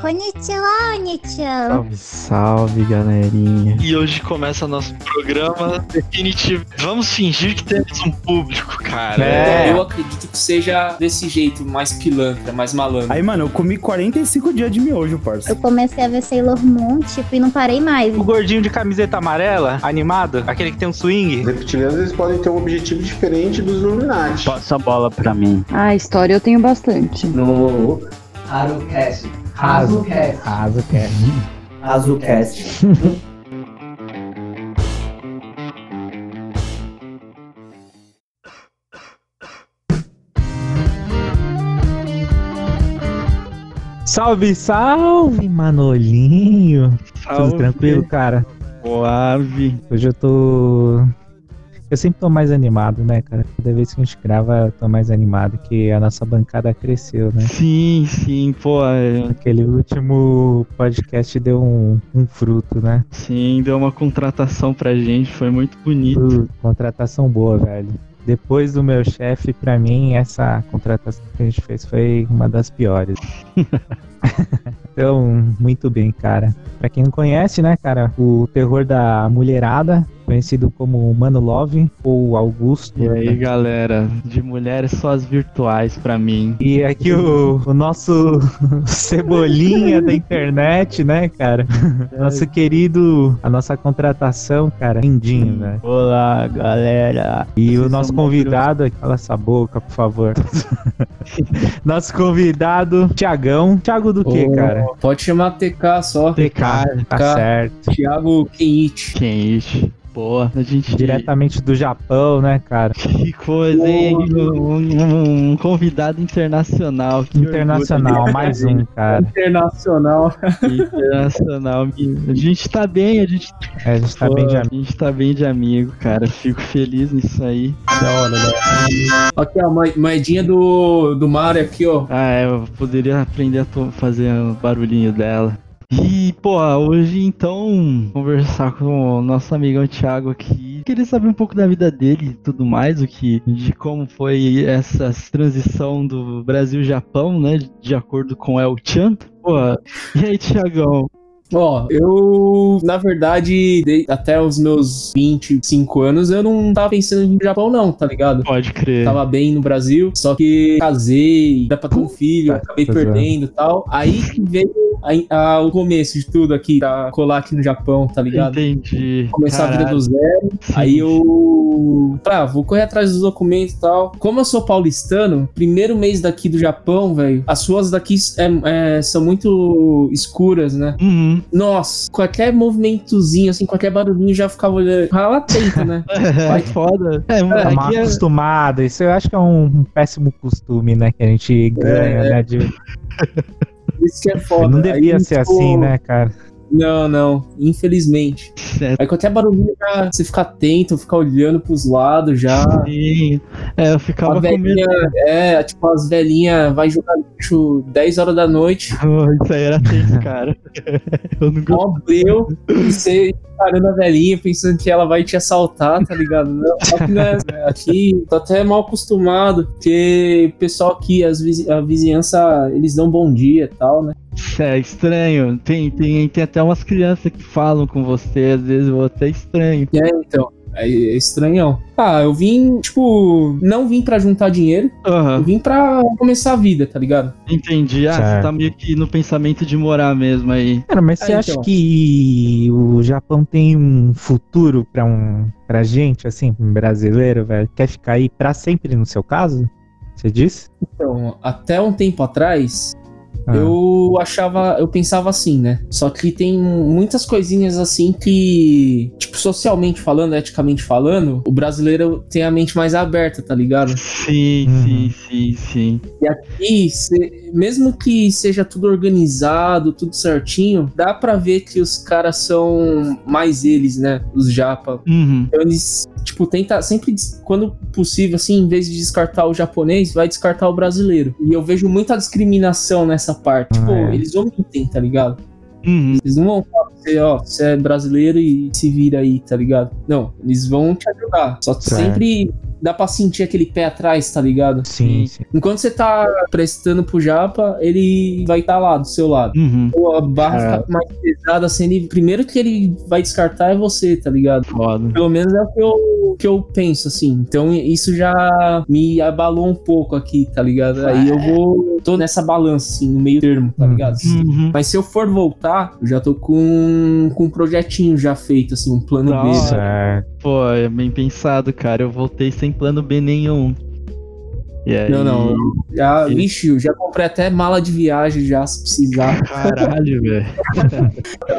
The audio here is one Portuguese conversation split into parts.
Konnichiwa, Nichan. Salve, salve, galerinha. E hoje começa nosso programa definitivo. Vamos fingir que temos um público, cara. É. Eu acredito que seja desse jeito, mais pilantra, mais malandro. Aí, mano, eu comi 45 dias de miojo, parça. Eu comecei a ver Sailor Moon, tipo, e não parei mais. O gordinho de camiseta amarela, animado, aquele que tem um swing. Os reptilianos eles podem ter um objetivo diferente dos Illuminati. Passa a bola pra mim. Ah, história eu tenho bastante. no Harucast. Hazucast. Raso quer. Hazucast. Salve, salve, Manolinho. Tudo tranquilo, cara? Suave. Hoje eu tô. Eu sempre tô mais animado, né, cara? Cada vez que a gente grava, eu tô mais animado, que a nossa bancada cresceu, né? Sim, sim, pô. é, Aquele último podcast deu um, um fruto, né? Sim, deu uma contratação pra gente, foi muito bonito. Uh, contratação boa, velho. Depois do meu chefe, pra mim, essa contratação que a gente fez foi uma das piores. então, muito bem, cara. Pra quem não conhece, né, cara, o terror da mulherada, conhecido como Mano Love ou Augusto. E aí, galera, de mulheres só as virtuais pra mim. E aqui o, o nosso cebolinha da internet, né, cara? Nosso querido, a nossa contratação, cara, lindinho, velho. Olá, galera. E o Vocês nosso são convidado, cala essa boca, por favor. nosso convidado, Tiagão. Thiago do quê, Ô, cara? Pode chamar TK só. TK, tá TK. certo. Thiago Kenichi. Isso? Boa, a gente. Diretamente do Japão, né, cara? Que coisa, hein? Um, um- um convidado internacional. Que Internacional, mais um, cara. Internacional. orgulho. Internacional. A gente tá bem, a gente, É, a gente tá pô, bem de a amigo. gente tá bem de amigo, cara. Fico feliz nisso aí. Da hora, né? Aqui, ó, mo- moedinha do, do Mario aqui, ó. Ah, é, eu poderia aprender a fazer o barulhinho dela. E, pô, hoje então, conversar com o nosso amigão Thiago aqui. Queria saber um pouco da vida dele e tudo mais, o que, de como foi essa transição do Brasil-Japão, né? De acordo com El Chan. Pô, e aí, Thiagão? Ó, eu, na verdade, de- até os meus 25 anos, eu não tava pensando em ir pro Japão, não, tá ligado? Pode crer. Tava bem no Brasil, só que casei, dá pra ter um filho, acabei tá perdendo e tal. Aí que veio a- a- o começo de tudo aqui, pra colar aqui no Japão, tá ligado? Entendi. Começar a vida Caralho. do zero. Sim. Aí eu. Tá, vou correr atrás dos documentos e tal. Como eu sou paulistano, primeiro mês daqui do Japão, velho, as ruas daqui é- é, são muito escuras, né? Uhum. Nossa, qualquer movimentozinho, assim, qualquer barulhinho já ficava olhando. Ficava atento, né? É, foda. É, Tá mal é, acostumado. Isso eu acho que é um péssimo costume, né? Que a gente ganha, né? de- Isso que é foda. Não devia Aí, ser tipo, assim, né, cara? Não, não. Infelizmente. certo. Aí qualquer barulhinho já você fica atento, fica olhando pros lados já. Sim. É, eu ficava A com medo. velhinha, é, tipo, as velhinhas vai jogar lixo 10 horas da noite, Oh, isso aí era tenso, cara. Eu não breu, e você parando a velhinha pensando que ela vai te assaltar, tá ligado? Não, só que não é, né? aqui tô até mal acostumado, porque o pessoal aqui, as a vizinhança, eles dão bom dia e tal, né? É estranho. Tem, tem, tem até umas crianças que falam com você, às vezes eu até estranho. É, então. É é estranhão. Ah, eu vim, tipo, não vim pra juntar dinheiro, eu Aham, vim pra começar a vida, tá ligado? entendi. Ah, Certo. você tá meio que no pensamento de morar mesmo aí. Cara, mas você Ah, acha então. que o Japão tem um futuro pra um pra gente, assim, um brasileiro, velho? Quer ficar aí pra sempre no seu caso? Você disse? Então, até um tempo atrás, Ah. eu achava, eu pensava assim, né? Só que tem muitas coisinhas assim que, tipo, socialmente falando, eticamente falando, o brasileiro tem a mente mais aberta, tá ligado? Sim, Uhum. sim, sim, sim. E aqui, cê- mesmo que seja tudo organizado, tudo certinho, dá pra ver que os caras são mais eles, né? Os japa. Uhum. Então eles, tipo, tenta sempre, quando possível, assim, em vez de descartar o japonês, vai descartar o brasileiro. E eu vejo muita discriminação nessa parte. Tipo, é. eles omitem, tá ligado? Uhum. Eles não vão falar pra você, ó, você é brasileiro e se vira aí, tá ligado? Não, eles vão te ajudar. Só que sempre dá pra sentir aquele pé atrás, tá ligado? Sim, sim. Enquanto você tá prestando pro Japa, ele vai estar lá do seu lado. Uhum. Pô, a barra É. fica mais pesada, assim, ele, primeiro que ele vai descartar é você, tá ligado? Foda. Pelo menos é o que eu, que eu penso, assim. Então isso já me abalou um pouco aqui, tá ligado? Aí eu vou. tô nessa balança, assim, no meio termo, tá Uhum. ligado? Uhum. Mas se eu for voltar, eu já tô com, com um projetinho já feito, assim, um plano B. Certo. Pô, é bem pensado, cara. Eu voltei sem plano B nenhum. E aí... Não, não. Já, E- vixe, eu já comprei até mala de viagem já, se precisar. Caralho, velho.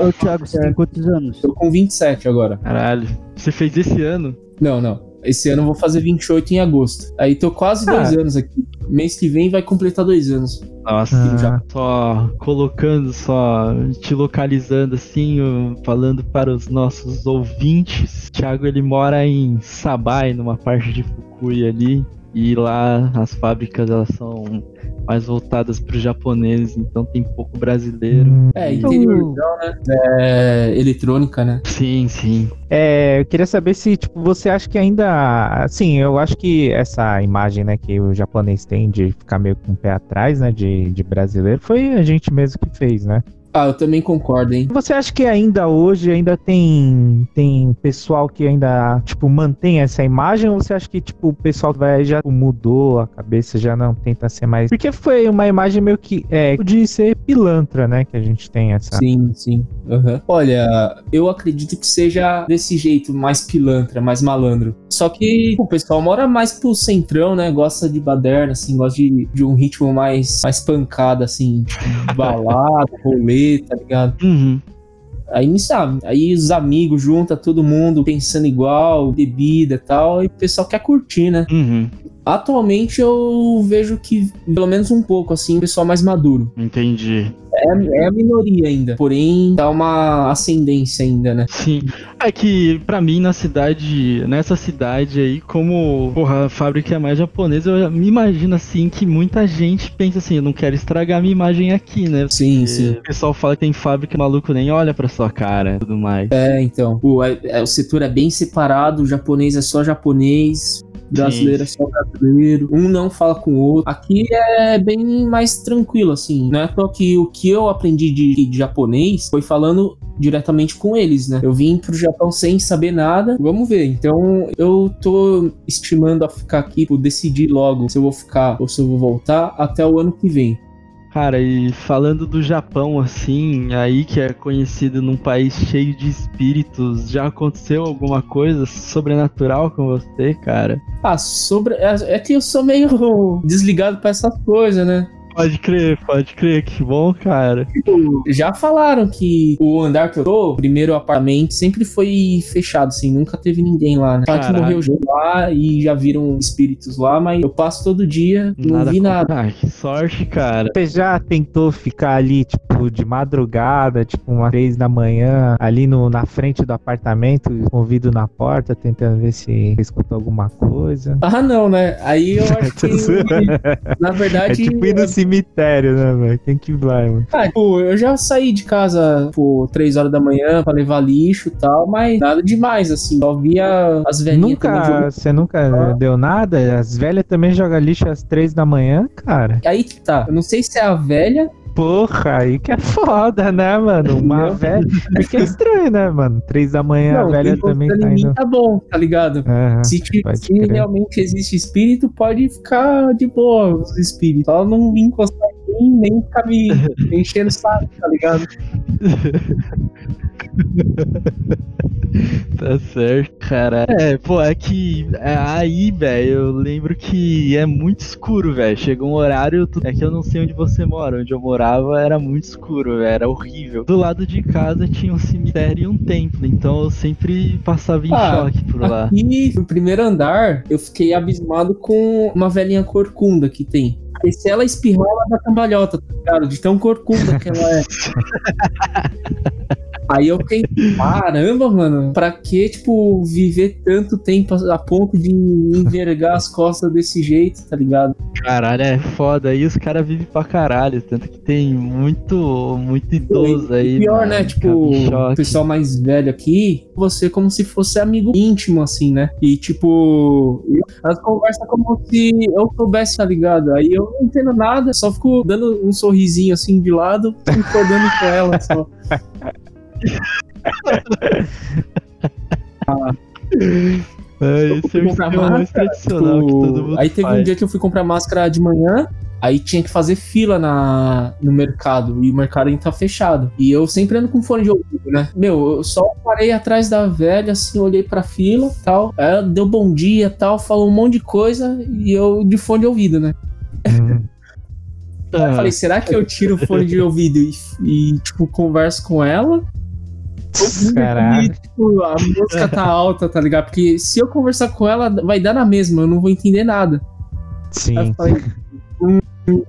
Ô, Thiago, você tem quantos anos? Tô com 27 agora. Caralho. Você fez esse ano? Não, não. Esse ano eu vou fazer 28 em agosto. Aí tô quase Ah. dois anos aqui. Mês que vem vai completar dois anos. Nossa, Ah. já só colocando, só te localizando assim, falando para os nossos ouvintes. Thiago ele mora em Sabai, numa parte de Fukui ali, e lá as fábricas elas são mais voltadas para os japoneses, então tem pouco brasileiro. Hum. É, interiorzão, né? É, eletrônica, né? Sim, sim. É, eu queria saber se, tipo, você acha que ainda. Assim, eu acho que essa imagem, né, que o japonês tem de ficar meio com o pé atrás, né, de, de brasileiro, foi a gente mesmo que fez, né? Ah, eu também concordo, hein? Você acha que ainda hoje ainda tem tem pessoal que ainda tipo mantém essa imagem ou você acha que tipo o pessoal vai já mudou a cabeça já não tenta ser mais porque foi uma imagem meio que é de ser pilantra né que a gente tem essa Sim, sim. Aham. Olha, eu acredito que seja desse jeito, mais pilantra, mais malandro. Só que o pessoal mora mais pro centrão, né? Gosta de baderna, assim, gosta de, de um ritmo mais, mais pancada, assim, tipo, balada, rolê, tá ligado? Uhum. Aí me sabe, aí os amigos junta todo mundo pensando igual, bebida e tal, e o pessoal quer curtir, né? Uhum. Atualmente eu vejo que, pelo menos um pouco, assim, o pessoal mais maduro. Entendi. É, é a minoria ainda, porém dá uma ascendência ainda, né? Sim. É que, pra mim, na cidade, nessa cidade aí, como, porra, a fábrica é mais japonesa, eu me imagino, assim, que muita gente pensa assim, eu não quero estragar minha imagem aqui, né? Sim, Porque sim. O pessoal fala que tem fábrica, maluco nem olha pra sua cara e tudo mais. É, então. O, é- é- o setor é bem separado, o japonês é só japonês, brasileiro é só brasileiro. Um não fala com o outro. Aqui é bem mais tranquilo, assim. Não é só que o que eu aprendi de, de japonês foi falando diretamente com eles, né? Eu vim pro Japão sem saber nada. Vamos ver. Então, eu tô estimando a ficar aqui, por decidir logo se eu vou ficar ou se eu vou voltar até o ano que vem. Cara, e falando do Japão, assim, aí que é conhecido num país cheio de espíritos, já aconteceu alguma coisa sobrenatural com você, cara? Ah, sobre. É, é que eu sou meio desligado pra essas coisas, né? Pode crer, pode crer, que bom, cara. Tipo, já falaram que o andar que eu tô, o primeiro apartamento, sempre foi fechado, assim, nunca teve ninguém lá, né? Fala que Caralho. morreu já lá e já viram espíritos lá, mas eu passo todo dia, não vi nada. Ah, que sorte, cara. você já tentou ficar ali tipo de madrugada tipo uma três da manhã ali no, na frente do apartamento com o vidro na porta tentando ver se escutou alguma coisa Ah, não, né? Aí eu acho que, na é verdade, tipo ir no cemitério né velho quem que vai mano Ah, tipo, eu já saí de casa por três horas da manhã pra levar lixo e tal, mas nada demais, assim. Só via as velhinhas Nunca, você nunca deu nada? As velhas também jogam lixo às três da manhã, cara. Aí que tá. Eu não sei se é a velha. Porra, aí que é foda, né, mano? Uma velha. Porque é estranho, né, mano? Três da manhã, a não, velha quem também tá indo. tá bom, tá ligado? Aham. Se, se realmente existe espírito, pode ficar de boa os espíritos. Só não encostar mim, nem ficar me enchendo o saco, tá ligado? Tá certo, cara. É, pô, é que é, aí, velho, eu lembro que é muito escuro, velho. Chega um horário, tu- é que eu não sei onde você mora. Onde eu morava era muito escuro, velho, era horrível. Do lado de casa tinha um cemitério e um templo, então eu sempre passava em Ah, choque por lá. Aqui, no primeiro andar, eu fiquei abismado com uma velhinha corcunda que tem. E se ela espirrar, ela dá cambalhota, tá ligado? De tão corcunda que ela é. Aí eu fiquei, caramba, mano, pra que, tipo, viver tanto tempo a ponto de envergar as costas desse jeito, tá ligado? Caralho, é foda. Aí os caras vivem pra caralho. Tanto que tem muito, muito idoso aí. E pior, mano, né? Tipo, o pessoal mais velho aqui, você como se fosse amigo íntimo, assim, né? E tipo, elas conversam como se eu soubesse, tá ligado? Aí eu não entendo nada, só fico dando um sorrisinho assim de lado, concordando com ela só. É, esse é o esquema mais tradicional que tipo, todo mundo Aí teve um faz. dia que eu fui comprar máscara de manhã, aí tinha que fazer fila na, no mercado, e o mercado ainda tá fechado. E eu sempre ando com fone de ouvido, né? Meu, eu só parei atrás da velha, assim, olhei pra fila tal. Aí ela deu bom dia tal, falou um monte de coisa, e eu de fone de ouvido, né? Hum. Aí eu Ah, falei, será que eu tiro o fone de ouvido e, e, tipo, converso com ela? Caralho. tipo, a música tá alta, tá ligado? Porque se eu conversar com ela, vai dar na mesma, eu não vou entender nada. Aí Sim. eu falei, hum,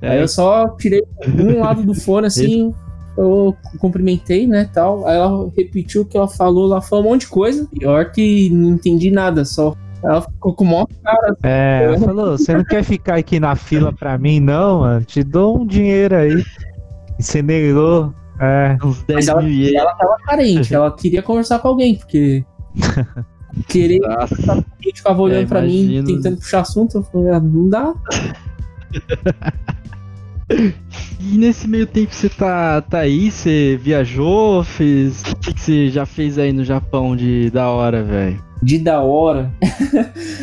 Aí eu só tirei um lado do fone, assim, eu cumprimentei, né, tal. Aí ela repetiu o que ela falou, ela falou um monte de coisa. Pior que não entendi nada, só. Ela ficou com o maior cara. É, ela falou, você não quer ficar aqui na fila pra mim, não, mano? Te dou um dinheiro aí. E você negou. É. Uns 10 Mas ela, mil ienes. ela tava carente, ela queria conversar com alguém, porque. Querer Nossa. ficava olhando É, pra mim, imagino. tentando puxar assunto, eu falei, ah, não dá. E nesse meio tempo você tá, tá aí, você viajou, fez. O que, que você já fez aí no Japão de da hora, velho? De da hora.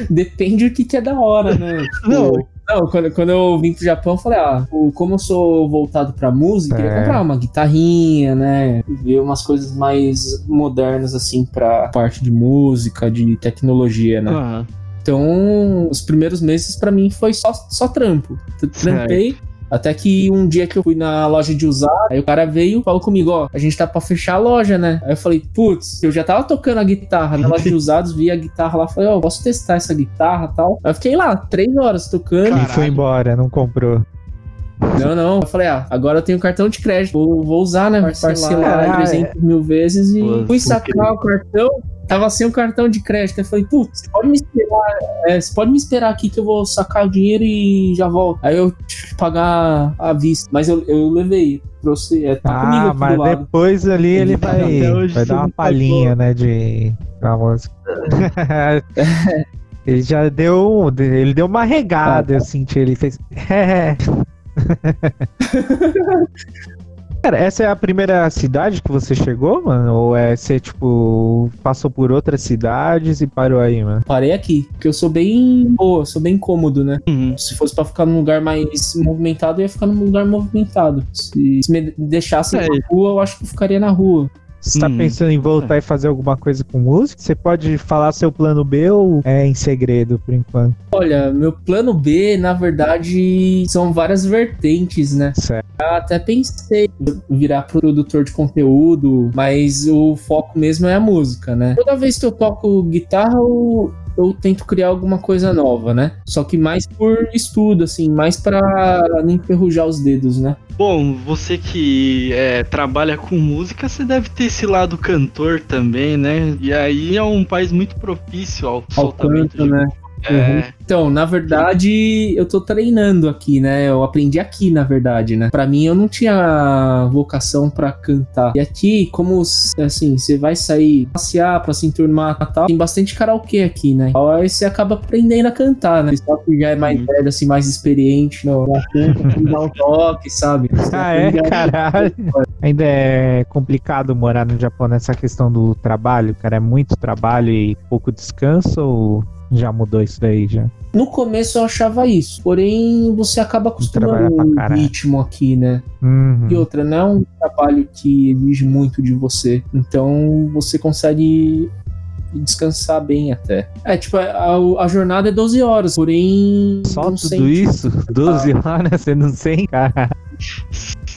Depende do que, que é da hora, né? Tipo, Não. Não, quando, quando eu vim pro Japão, eu falei, ah, como eu sou voltado pra música, eu queria É. comprar uma guitarrinha, né? Ver umas coisas mais modernas, assim, pra parte de música, de tecnologia, né? Aham. Então, os primeiros meses pra mim foi só, só trampo. Trampei. Até que um dia que eu fui na loja de usar, aí o cara veio e falou comigo, ó, a gente tá pra fechar a loja, né? Aí eu falei, putz, eu já tava tocando a guitarra na loja de usados, vi a guitarra lá, falei, ó, posso testar essa guitarra e tal. Aí eu fiquei lá, três horas tocando. E foi embora, não comprou. Não, não. Eu falei, ah, agora eu tenho cartão de crédito. Vou, vou usar, né? Parcelar. Parcelar, Ah, 300 mil vezes e Pô, fui sacar o cartão. Tava sem o cartão de crédito. Eu falei, putz, você pode me esperar. é, você pode me esperar aqui que eu vou sacar o dinheiro e já volto. Aí eu pagar à vista. Mas eu, eu levei. Trouxe. É, tá Ah, mas depois ali ele Até vai, hoje vai dar uma palhinha, né, de da música. ele já deu, ele deu uma regada, eu senti, ele fez Cara, essa é a primeira cidade que você chegou, mano? Ou é você, tipo, passou por outras cidades e parou aí, mano? Parei aqui. Porque eu sou bem. Boa, sou bem cômodo, né? Uhum. Se fosse pra ficar num lugar mais movimentado, eu ia ficar num lugar movimentado. Se, se me deixasse É. na rua, eu acho que eu ficaria na rua. Você tá Hum. pensando em voltar e fazer alguma coisa com música? Você pode falar seu plano B ou é em segredo por enquanto? Olha, meu plano B, na verdade, são várias vertentes, né? Certo. Eu até pensei em virar produtor de conteúdo, mas o foco mesmo é a música, né? Toda vez que eu toco guitarra, eu, eu tento criar alguma coisa nova, né? Só que mais por estudo, assim, mais pra não enferrujar os dedos, né? Bom, você que é, trabalha com música, você deve ter esse lado cantor também, né? E aí é um país muito propício ao, Ao soltamento canto, de né? É, Então, na verdade, eu tô treinando aqui, né? Eu aprendi aqui, na verdade, né? Pra mim, eu não tinha vocação pra cantar. E aqui, como, assim, você vai sair passear pra se enturmar e tal, tem bastante karaokê aqui, né? Aí você acaba aprendendo a cantar, né? Só que já é mais Uhum. velho, assim, mais experiente que dar um toque, sabe? Você Ah, é? Caralho. Ainda é complicado morar no Japão nessa questão do trabalho, cara. É muito trabalho e pouco descanso ou já mudou isso daí já? No começo eu achava isso, porém você acaba acostumando o ritmo aqui, né? Uhum. E outra, não é um trabalho que exige muito de você. Então você consegue descansar bem até. É, tipo, a, a jornada é 12 horas, porém. Só tudo sente- isso? 12 horas? Você não sente, cara?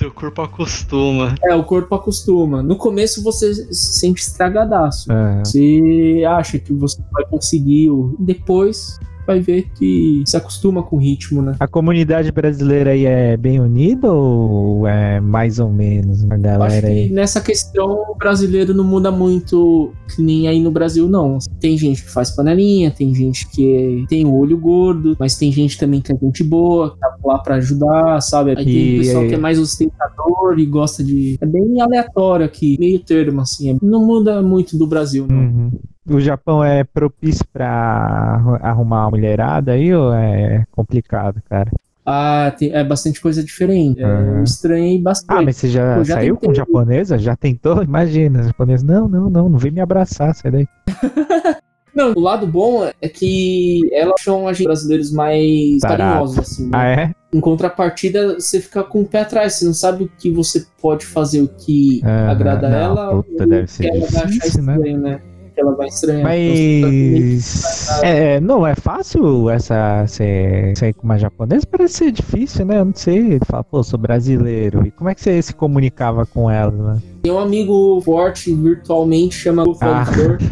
Seu corpo acostuma. É, o corpo acostuma. No começo você se sente estragadaço. É. Você acha que você vai conseguir. o- Depois vai ver que se acostuma com o ritmo, né? A comunidade brasileira aí é bem unida ou é mais ou menos a Eu acho galera que aí? nessa questão o brasileiro não muda muito que nem aí no Brasil, não. Tem gente que faz panelinha, tem gente que tem o olho gordo, mas tem gente também que é gente boa, que tá lá pra ajudar, sabe? Aí tem E- o pessoal que é mais ostentador e gosta de. É bem aleatório aqui, meio termo, assim. é- Não muda muito do Brasil, não. Uhum. O Japão é propício pra arrumar uma mulherada aí ou é complicado, cara? Ah, tem- é bastante coisa diferente. É, Uhum. Eu estranhei bastante. Ah, mas você já, Eu já saiu tentei. com japonesa? Já tentou? Imagina, japonesa. Não, não, não, não vem me abraçar, sai daí. Não, o lado bom é que elas são agentes brasileiros mais Tarato. carinhosos, assim. né? Ah, é? Em contrapartida, você fica com o pé atrás, você não sabe o que você pode fazer, o que Aham, agrada não, ela, puta, ou deve ser que ela vai achar difícil, né? estranho, né? Que ela vai estranhar. Então, Mas. É, não é fácil essa ser, sair com uma japonesa? Parece ser difícil, né? Eu não sei. Fala, pô, sou brasileiro. E como é que você se comunicava com ela, né? Tem um amigo forte virtualmente, chama o Ah,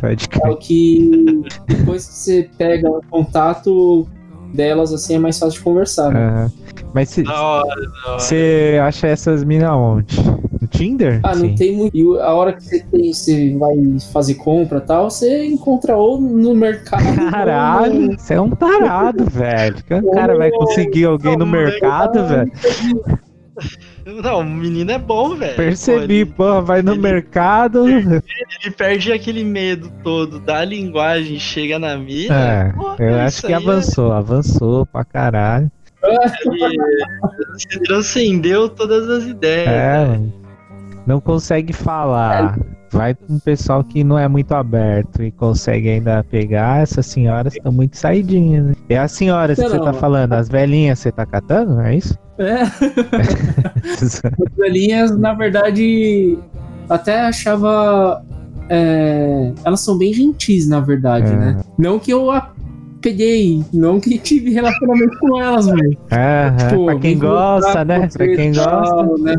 é o que depois que você pega o contato delas, assim, é mais fácil de conversar, né? Aham. Mas você acha essas minas onde? No Tinder? Ah, não Sim. tem muito. E a hora que você, tem, você vai fazer compra e tal, você encontra ou no mercado. Caralho, você é um tarado, velho. Que o cara vai conseguir alguém no Não, mercado, velho? Não, o menino é bom, velho. Percebi, Pô, vai no ele- mercado. ele, ele perde aquele medo todo da linguagem, chega na mina. É, eu isso acho que aí é- avançou, avançou pra caralho. ele- Você transcendeu todas as ideias. É, né? não consegue falar. Vai com um pessoal que não é muito aberto e consegue ainda pegar. Essas senhoras estão muito saidinhas, né? É as senhoras que Não, você não. tá falando, as velhinhas você tá catando? É isso? É, as velhinhas, na verdade, até achava. é, elas são bem gentis, na verdade, É. né? Não que eu a peguei, não que tive relacionamento com elas, velho. Aham, Tipo, pra quem gosta, né? Pra quem e tal, gosta. né?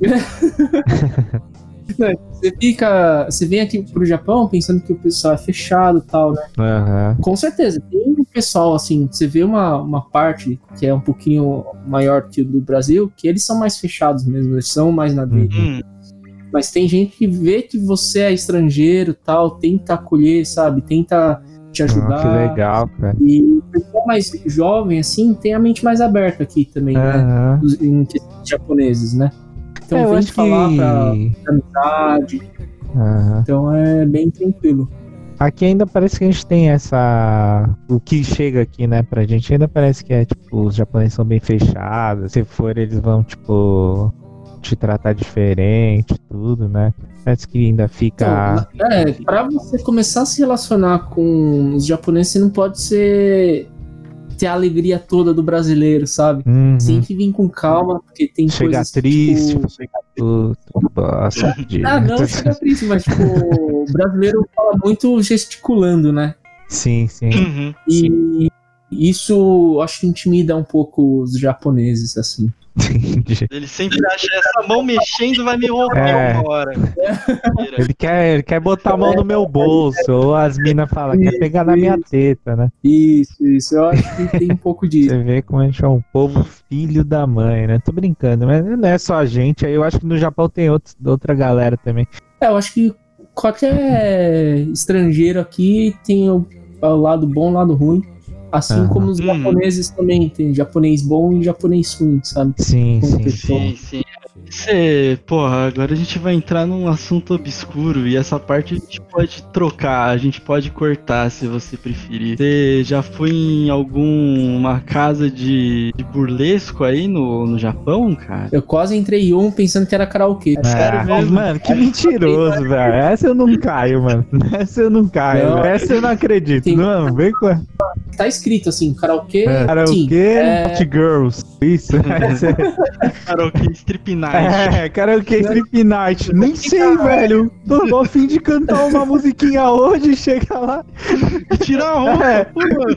Não, Você fica. Você vem aqui pro Japão pensando que o pessoal é fechado e tal, né? Aham. Com certeza, tem um pessoal, assim, você vê uma, uma parte que é um pouquinho maior que o do Brasil, que eles são mais fechados mesmo, eles são mais na dele. Hum, Mas tem gente que vê que você é estrangeiro tal, tenta acolher, sabe? Tenta te Ah, ajudar. que legal, cara. E o pessoal mais jovem, assim, tem a mente mais aberta aqui também, né? Aham. Os- Em japoneses, né? Então É, eu vem acho falar pra que. amizade, Aham. então é bem tranquilo. Aqui ainda parece que a gente tem essa. O que chega aqui, né, pra gente ainda parece que é tipo, os japoneses são bem fechados. Se for, eles vão, tipo, te tratar diferente, tudo, né? Parece que ainda fica. Então, é, pra você começar a se relacionar com os japoneses, você não pode ser ter a alegria toda do brasileiro, sabe? Uhum. Que vir com calma, porque tem Chegar coisas triste, tipo... bosta de- Ah, não chega triste, mas tipo, o brasileiro fala muito gesticulando, né? Sim, sim. uhum. E isso acho que intimida um pouco os japoneses, assim. Entendi. Ele sempre acha essa mão mexendo vai me roubar É. uma hora. Ele quer, ele quer botar a mão no meu bolso, ou as minas falam, quer pegar na minha teta, né? Isso, isso. Eu acho que tem um pouco disso. Você vê como a gente é um povo filho da mãe, né? Tô brincando, mas não é só a gente, aí eu acho que no Japão tem outros, outra galera também. É, eu acho que qualquer estrangeiro aqui tem o, o lado bom e o lado ruim. Assim Aham. como os Hum. japoneses também. Tem japonês bom e japonês ruim, sabe? Sim, sim. Sim, sim. Você, porra, agora a gente vai entrar num assunto obscuro e essa parte a gente pode trocar, a gente pode cortar se você preferir. Você já foi em alguma casa de, de burlesco aí no, no Japão, cara? Eu quase entrei em um pensando que era karaokê. É sério mesmo. mano, que mentiroso, velho. Essa eu não caio, mano. Essa eu não caio. Não. Essa eu não acredito. Tem- Não, vem com a Tá escrito assim, karaokê. Karaokê sim, é- Hot Girls. Isso. É- Karaokê Strip Night. É, karaokê Strip Night. Nem sei, velho. Tô a fim de cantar uma musiquinha hoje, chega lá. Tira a roupa, É. pô, mano.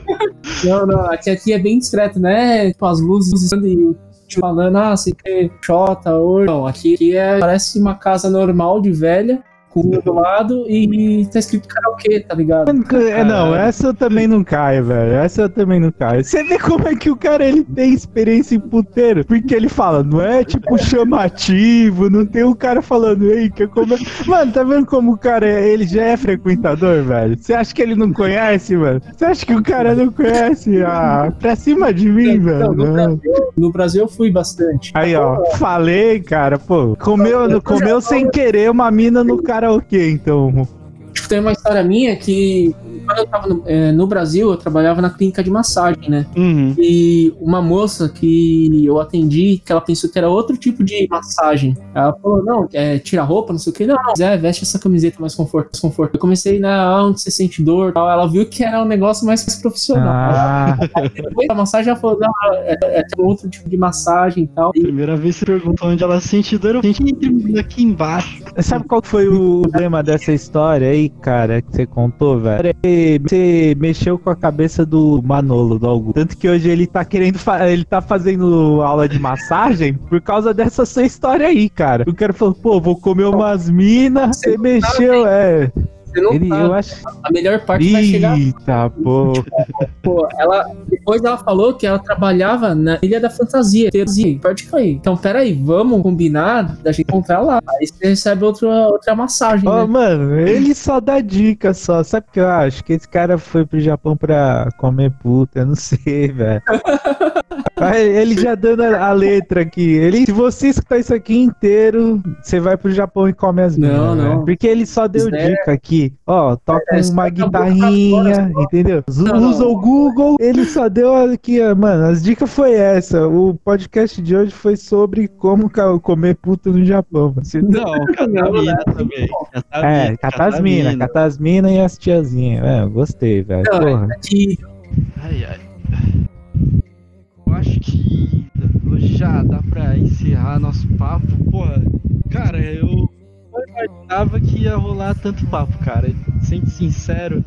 Não, não, aqui, aqui é bem discreto, né? Tipo, as luzes e o tio falando, ah, você quer xota hoje. Não, aqui, aqui é, parece uma casa normal de velha, com o do lado e tá escrito karaokê, tá ligado? É, não, essa eu também não caio, velho. Essa eu também não caio. Você vê como é que o cara ele tem experiência em puteiro? Porque ele fala, não é tipo chamativo, não tem um cara falando, ei, que como. Mano, tá vendo como o cara é, ele já é frequentador, velho? Você acha que ele não conhece, mano? Você acha que o cara não conhece? Ah, pra cima de mim, velho. Não, no, Não. Brasil, no Brasil eu fui bastante. Aí, ó, falei, cara, pô, comeu, comeu sem querer uma mina no karaokê, então. Tipo, tem uma história minha que quando eu tava no, eh, no Brasil, eu trabalhava na clínica de massagem, né? Uhum. E uma moça que eu atendi, que ela pensou que era outro tipo de massagem. Ela falou, não, é, tira a roupa, não sei o que. Não, não, é, veste essa camiseta mais conforto, mais conforto. Eu comecei, na onde você sente dor tal. Ela viu que era um negócio mais profissional. Ah, Depois da massagem, ela falou, não, é, é, é outro tipo de massagem e tal. Primeira vez que você perguntou onde ela sente dor, eu senti aqui embaixo. sabe qual foi o problema dessa história aí, cara, que você contou, velho? Você mexeu com a cabeça do Manolo, do Augusto. Tanto que hoje ele tá querendo, ele tá fazendo aula de massagem por causa dessa sua história aí, cara. O cara falou, pô, vou comer umas minas, você mexeu, é. Você não Ele, sabe, eu acho. a melhor parte vai chegar Eita, pô. Pô, ela, depois ela falou que ela trabalhava na Ilha da Fantasia, Fantasia, Caí. Então, peraí, vamos combinar da gente encontrar lá. Aí você recebe outra, outra massagem, Ó, né? mano, ele só dá dica só. Sabe o que eu acho? Que esse cara foi pro Japão pra comer puta, eu não sei, velho. Ele já dando a letra aqui. Ele, se você escutar isso aqui inteiro, você vai pro Japão e come as Não, minas, não. Porque ele só deu Isso é- dica aqui. Ó, toca É, uma acabou guitarrinha, fora, entendeu? Não, Usa não. o Google. Ele só deu aqui, mano. As dicas foi essa. O podcast de hoje foi sobre como comer puta no Japão. Você Não, Catamina também. é, Catasmina, Catasmina e as tiazinhas. É, gostei, velho. É Ai, ai. Acho que hoje já dá pra encerrar nosso papo. Porra, cara, eu não imaginava que ia rolar tanto papo, cara. Sendo sincero,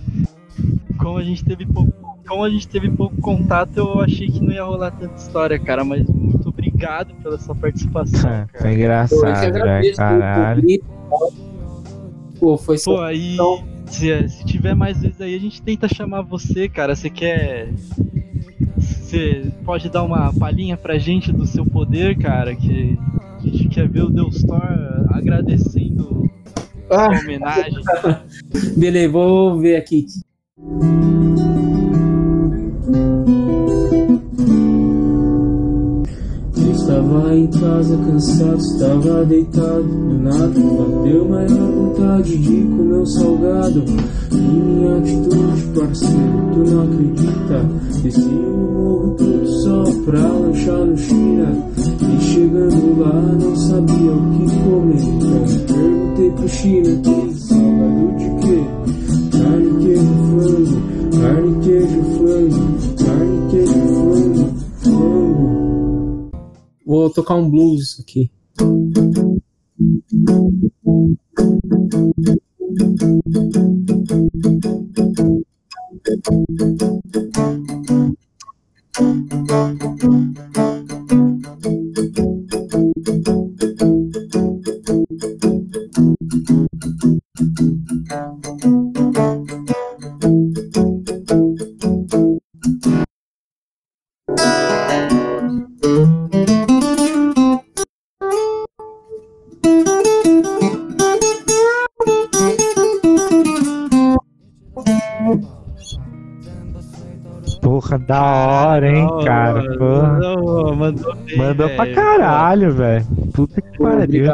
como a gente teve pouco, como a gente teve pouco contato, eu achei que não ia rolar tanta história, cara. Mas muito obrigado pela sua participação, cara. foi engraçado, velho. agradeço pelo Caralho. Pô, foi Pô, só. aí, se, se tiver mais vezes aí, a gente tenta chamar você, cara. Você quer. Você pode dar uma palhinha pra gente do seu poder, cara? Que a gente quer ver o Deus Thor agradecendo Ah, sua homenagem. beleza, vou ver aqui. Estava em casa cansado, estava deitado Do nada bateu maior vontade de comer um salgado. E minha atitude, parceiro, tu não acredita? Desci o morro todo só pra lanchar no China. E chegando lá não sabia o que comer. Então perguntei pro China que salgado de quê? Carne, queijo, frango Carne, queijo, frango Vou tocar um blues aqui. Cara. Porra. Mandou, mandou bem, Mandou pra velho. caralho, velho. Puta que pariu.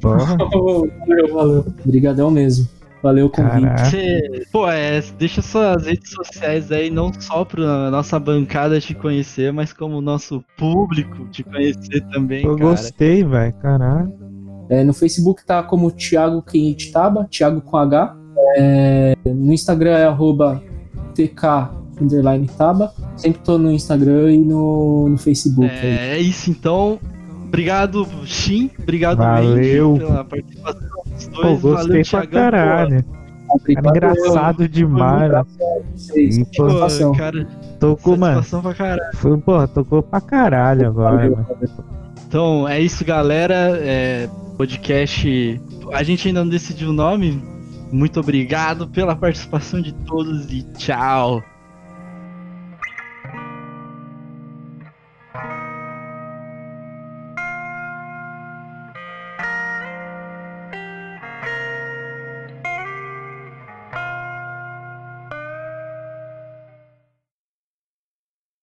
Porra, Valeu, valeu. Obrigadão mesmo. Valeu o convite. Você, pô, é, deixa suas redes sociais aí, não só pra nossa bancada te conhecer, mas como o nosso público te conhecer também, Eu cara. gostei, velho. Caralho. É, no Facebook tá como Thiago Kenitaba, Thiago com H. É, no Instagram é arroba TK underline Taba. Sempre tô no Instagram e no, no Facebook. É, é isso então. Obrigado, Shin. Obrigado, Valeu. Randy, pela participação dos dois. Pô, gostei Valeu, pra caralho. Cara Obrigado, engraçado demais, velho. vocês. E, Pô, Satisfação. cara, Tocou, mano. pra caralho. Foi, porra, tocou pra caralho agora, mano. Então, é isso, galera. É, podcast. A gente ainda não decidiu o nome. Muito obrigado pela participação de todos e tchau.